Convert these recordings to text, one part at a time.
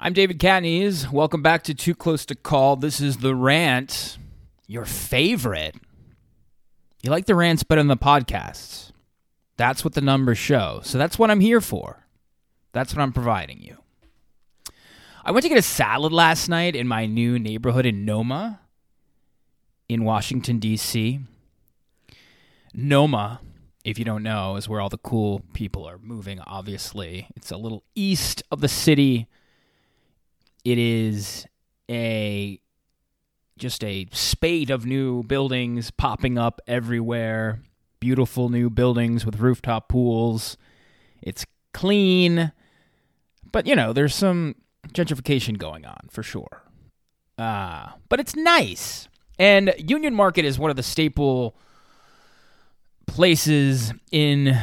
I'm David Catanese. Welcome back to Too Close to Call. This is The Rant, your favorite. You like the rants better than the podcasts. That's what the numbers show. So that's what I'm here for. That's what I'm providing you. I went to get a salad last night in my new neighborhood in NoMa in Washington, D.C. NoMa, if you don't know, is where all the cool people are moving, obviously. It's a little east of the city it is a just a spate of new buildings popping up everywhere. Beautiful new buildings with rooftop pools. It's clean, but you know, there's some gentrification going on for sure. Uh, but it's nice. And Union Market is one of the staple places in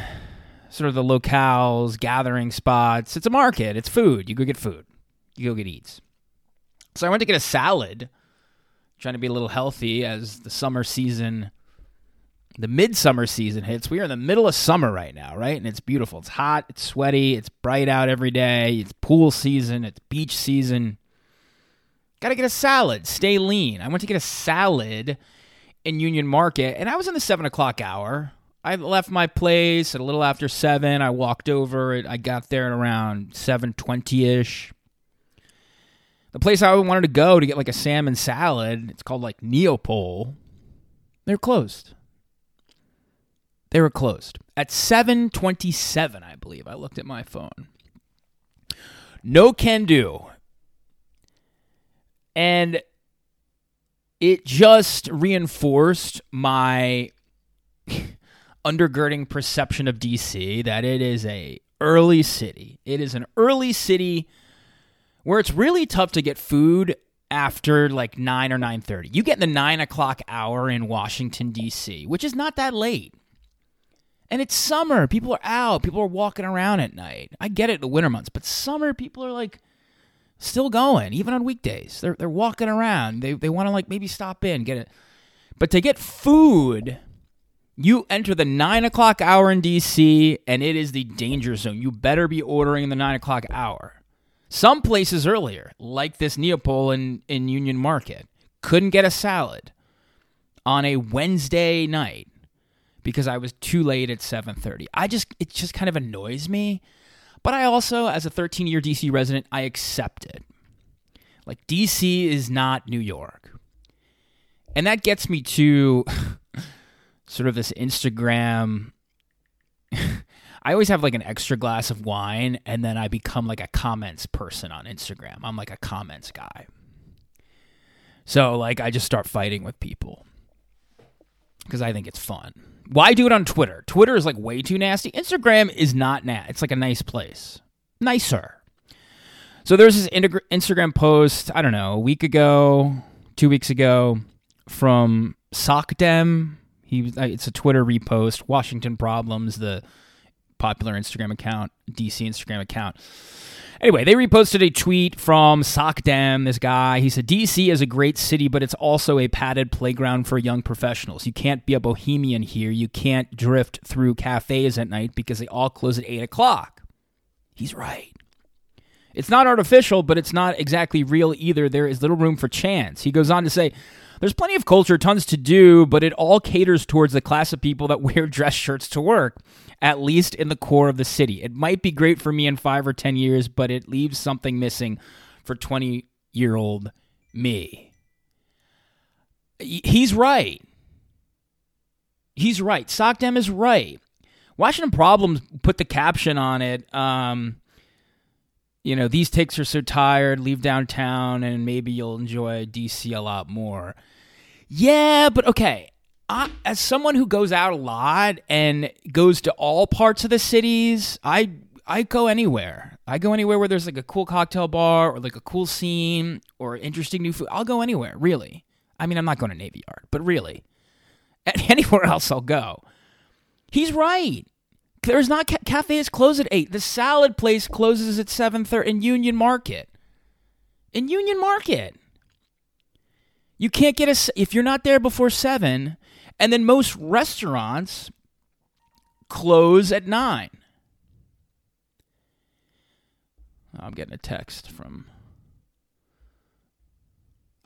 sort of the locales, gathering spots. It's a market, it's food. You go get food you go get eats. So I went to get a salad, trying to be a little healthy as the summer season, the midsummer season hits. We are in the middle of summer right now, right? And it's beautiful. It's hot, it's sweaty, it's bright out every day. It's pool season, it's beach season. Got to get a salad, stay lean. I went to get a salad in Union Market, and I was in the seven o'clock hour. I left my place at a little after seven. I walked over. I got there at around seven twenty ish the place I wanted to go to get like a salmon salad, it's called like Neopol. They're closed. They were closed at 7:27, I believe. I looked at my phone. No can do. And it just reinforced my undergirding perception of DC that it is a early city. It is an early city where it's really tough to get food after like 9 or 9.30 you get in the 9 o'clock hour in washington d.c which is not that late. And it's summer. People are out. People are walking around at night. I get it in the winter months but summer people are like still going even on weekdays. They're, they're walking around. They, they want to like maybe stop in get it. But to get food you enter the 9 o'clock hour in dc and it is the danger zone. You better be ordering in the 9 o'clock hour some places earlier, like this Neopol in, in Union Market, couldn't get a salad on a Wednesday night because I was too late at 7:30. I just it just kind of annoys me. But I also as a 13-year DC resident, I accept it. Like DC is not New York. And that gets me to sort of this Instagram I always have like an extra glass of wine and then I become like a comments person on Instagram. I'm like a comments guy. So like I just start fighting with people because I think it's fun. Why do it on Twitter? Twitter is like way too nasty. Instagram is not nasty. It's like a nice place. Nicer. So there's this Instagram post, I don't know, a week ago, two weeks ago, from Sockdem. He, it's a Twitter repost. Washington Problems, the popular Instagram account, DC Instagram account. Anyway, they reposted a tweet from Sockdam, this guy. He said, DC is a great city, but it's also a padded playground for young professionals. You can't be a bohemian here. You can't drift through cafes at night because they all close at 8 o'clock. He's right. It's not artificial, but it's not exactly real either. There is little room for chance. He goes on to say, there's plenty of culture, tons to do, but it all caters towards the class of people that wear dress shirts to work at least in the core of the city. It might be great for me in five or 10 years, but it leaves something missing for 20 year old me. He's right. He's right. Sockdam is right. Washington Problems put the caption on it. Um, you know, these takes are so tired, leave downtown, and maybe you'll enjoy DC a lot more. Yeah, but okay. I, as someone who goes out a lot and goes to all parts of the cities, I I go anywhere. I go anywhere where there's like a cool cocktail bar or like a cool scene or interesting new food. I'll go anywhere, really. I mean, I'm not going to Navy Yard, but really, anywhere else I'll go. He's right. There's not ca- cafes close at eight. The salad place closes at seven thirty in Union Market. In Union Market, you can't get a if you're not there before seven. And then most restaurants close at 9. I'm getting a text from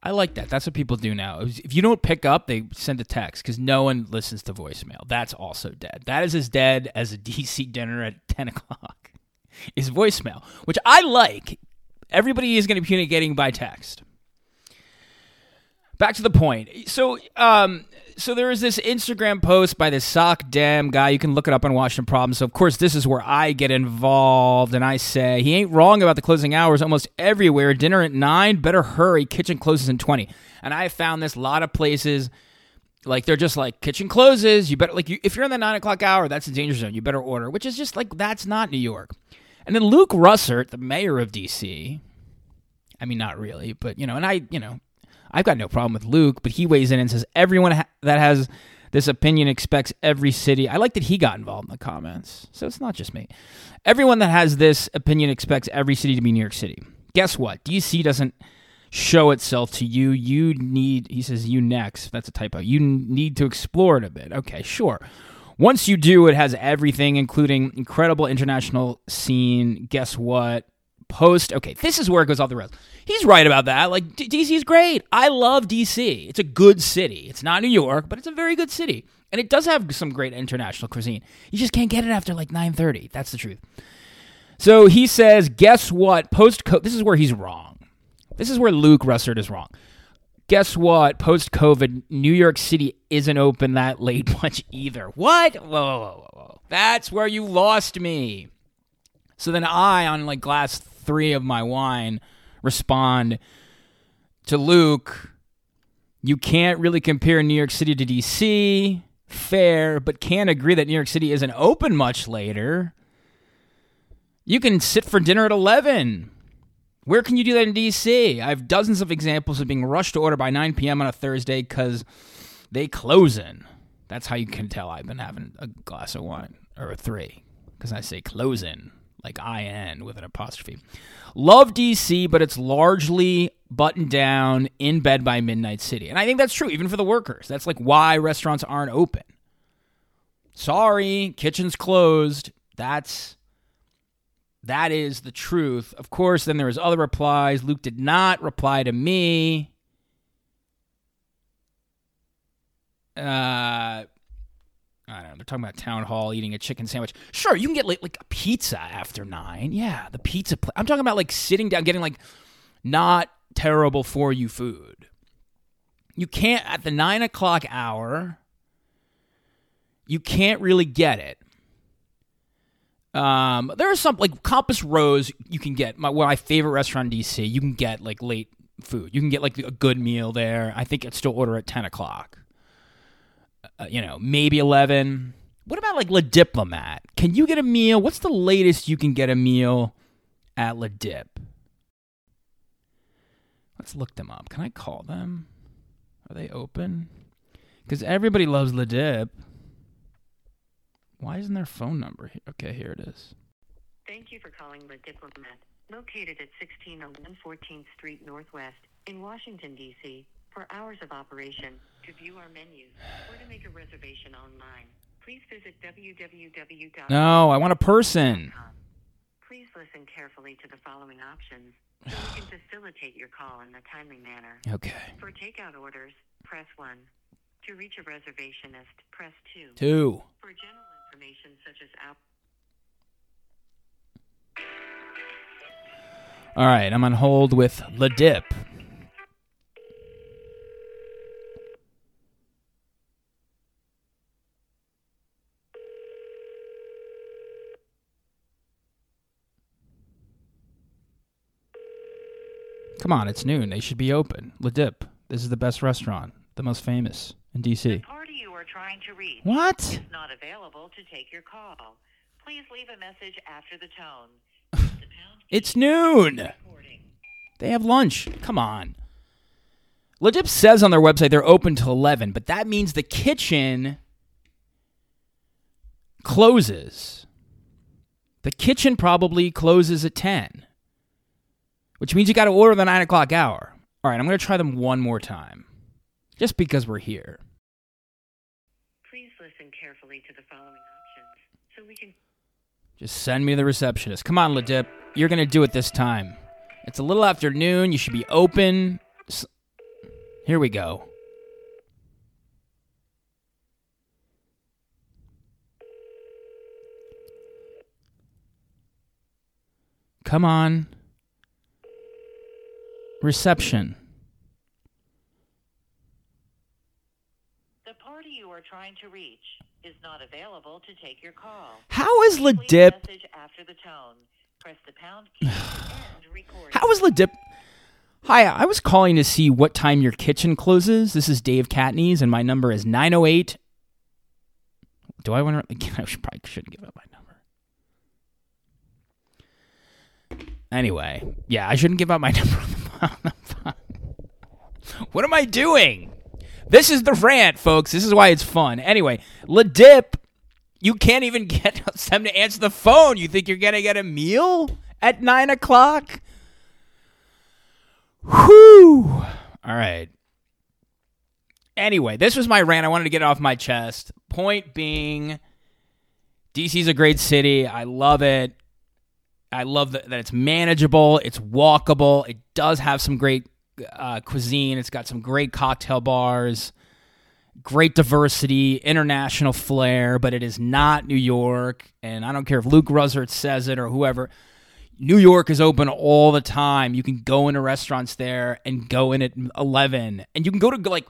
I like that. That's what people do now. If you don't pick up, they send a text because no one listens to voicemail. That's also dead. That is as dead as a DC dinner at 10 o'clock is voicemail, which I like. Everybody is going to be communicating by text. Back to the point. So, um, so there is this Instagram post by this sock dem guy. You can look it up on Washington Problems. So of course, this is where I get involved, and I say he ain't wrong about the closing hours almost everywhere. Dinner at nine, better hurry. Kitchen closes in twenty. And I found this a lot of places. Like they're just like kitchen closes. You better like you, if you're in the nine o'clock hour, that's a danger zone. You better order, which is just like that's not New York. And then Luke Russert, the mayor of DC, I mean, not really, but you know, and I, you know, I've got no problem with Luke, but he weighs in and says everyone ha- that has this opinion expects every city. I like that he got involved in the comments. So it's not just me. Everyone that has this opinion expects every city to be New York City. Guess what? DC doesn't show itself to you. You need, he says, you next. That's a typo. You need to explore it a bit. Okay, sure. Once you do, it has everything, including incredible international scene. Guess what? Post. Okay, this is where it goes off the rails. He's right about that. Like DC is great. I love DC. It's a good city. It's not New York, but it's a very good city, and it does have some great international cuisine. You just can't get it after like nine thirty. That's the truth. So he says, guess what? Post. This is where he's wrong. This is where Luke Russert is wrong. Guess what? Post COVID, New York City isn't open that late much either. What? Whoa, whoa, whoa, whoa. That's where you lost me. So then I, on like glass three of my wine respond to Luke, you can't really compare New York City to DC. Fair, but can't agree that New York City isn't open much later. You can sit for dinner at 11. Where can you do that in DC? I have dozens of examples of being rushed to order by 9 p.m. on a Thursday because they closing. That's how you can tell I've been having a glass of wine or a three because I say closing like IN with an apostrophe. Love DC, but it's largely buttoned down in bed by Midnight City. And I think that's true, even for the workers. That's like why restaurants aren't open. Sorry, kitchen's closed. That's that is the truth. Of course, then there was other replies. Luke did not reply to me. Uh I don't know. They're talking about town hall eating a chicken sandwich. Sure, you can get like, like a pizza after nine. Yeah, the pizza. Pl- I'm talking about like sitting down, getting like not terrible for you food. You can't at the nine o'clock hour. You can't really get it. Um, there are some like Compass Rose. You can get my my favorite restaurant in DC. You can get like late food. You can get like a good meal there. I think I'd still order at ten o'clock uh, you know, maybe 11. What about like Le Diplomate? Can you get a meal? What's the latest you can get a meal at Le Dip? Let's look them up. Can I call them? Are they open? Because everybody loves Le Dip. Why isn't their phone number here? Okay, here it is. Thank you for calling Le Diplomate, located at 1601 14th Street Northwest in Washington, D.C. For hours of operation, to view our menus, or to make a reservation online, please visit www. No, I want a person. Please listen carefully to the following options so we can facilitate your call in a timely manner. Okay. For takeout orders, press 1. To reach a reservationist, press 2. Two. For general information such as app. All right, I'm on hold with Le Dip. Come on, it's noon. They should be open. Le Dip. This is the best restaurant, the most famous in DC. party you are trying to reach What? is not available to take your call. Please leave a message after the tone. The It's noon. They have lunch. Come on. Le Dip says on their website they're open till 11, but that means the kitchen closes. The kitchen probably closes at 10, which means you got to order the 9 o'clock hour. All right, I'm going to try them one more time, just because we're here. Please listen carefully to the following options so we can Just send me the receptionist. Come on, Le Dip. You're going to do it this time. It's a little after noon. You should be open. Here we go. Come on. Reception. The party you are trying to reach is not available to take your call. How is Please leave a Le Dip? after the tone. Press the pound key and record. How is Le Dip? Hi, I was calling to see what time your kitchen closes. This is Dave Catanese, and my number is 908. Do I want to? I should, probably shouldn't give up my number. Anyway, yeah, I shouldn't give out my number What am I doing? This is the rant, folks. This is why it's fun. Anyway, Le Dip, you can't even get them to answer the phone. You think you're gonna get a meal at nine o'clock? Whew. All right. Anyway, this was my rant. I wanted to get it off my chest. Point being, DC's a great city. I love it. I love that, that it's manageable, it's walkable, it does have some great uh, cuisine, it's got some great cocktail bars, great diversity, international flair, but it is not New York. And I don't care if Luke Russert says it or whoever. New York is open all the time. You can go into restaurants there and go in at 11. And you can go to, like,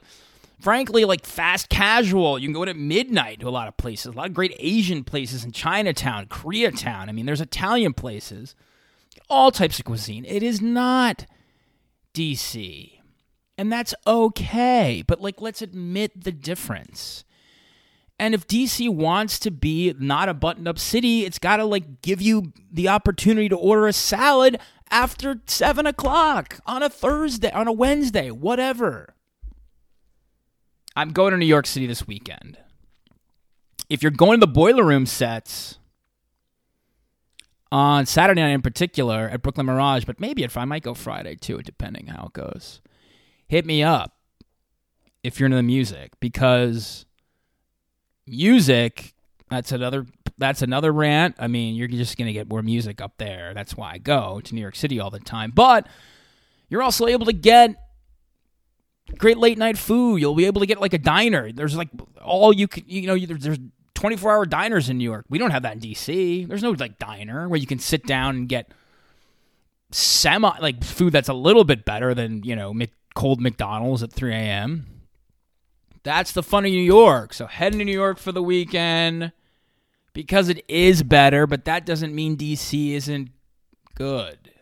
frankly, like fast casual. You can go at midnight to a lot of places. A lot of great Asian places in Chinatown, Koreatown. I mean, there's Italian places, all types of cuisine. It is not DC. And that's okay. But, like, let's admit the difference. And if DC wants to be not a buttoned up city, it's got to like give you the opportunity to order a salad after seven o'clock on a Thursday, on a Wednesday, whatever. I'm going to New York City this weekend. If you're going to the Boiler Room sets on Saturday night in particular at Brooklyn Mirage, but maybe if I might go Friday too, depending how it goes. Hit me up if you're into the music because music that's another that's another rant i mean you're just going to get more music up there that's why i go to new york city all the time but you're also able to get great late night food. You'll be able to get like a diner. There's like all you can you know there's, there's 24 hour diners in new york. We don't have that in dc there's no like diner where you can sit down and get semi like food that's a little bit better than you know cold mcdonald's at 3 a.m that's the fun of New York. So heading to New York for the weekend because it is better, but that doesn't mean DC isn't good.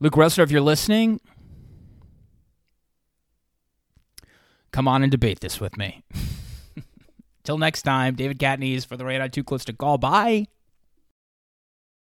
Luke Russert, if you're listening, come on and debate this with me. Till next time, David Catanese for the Radar Too Close to Call. Bye.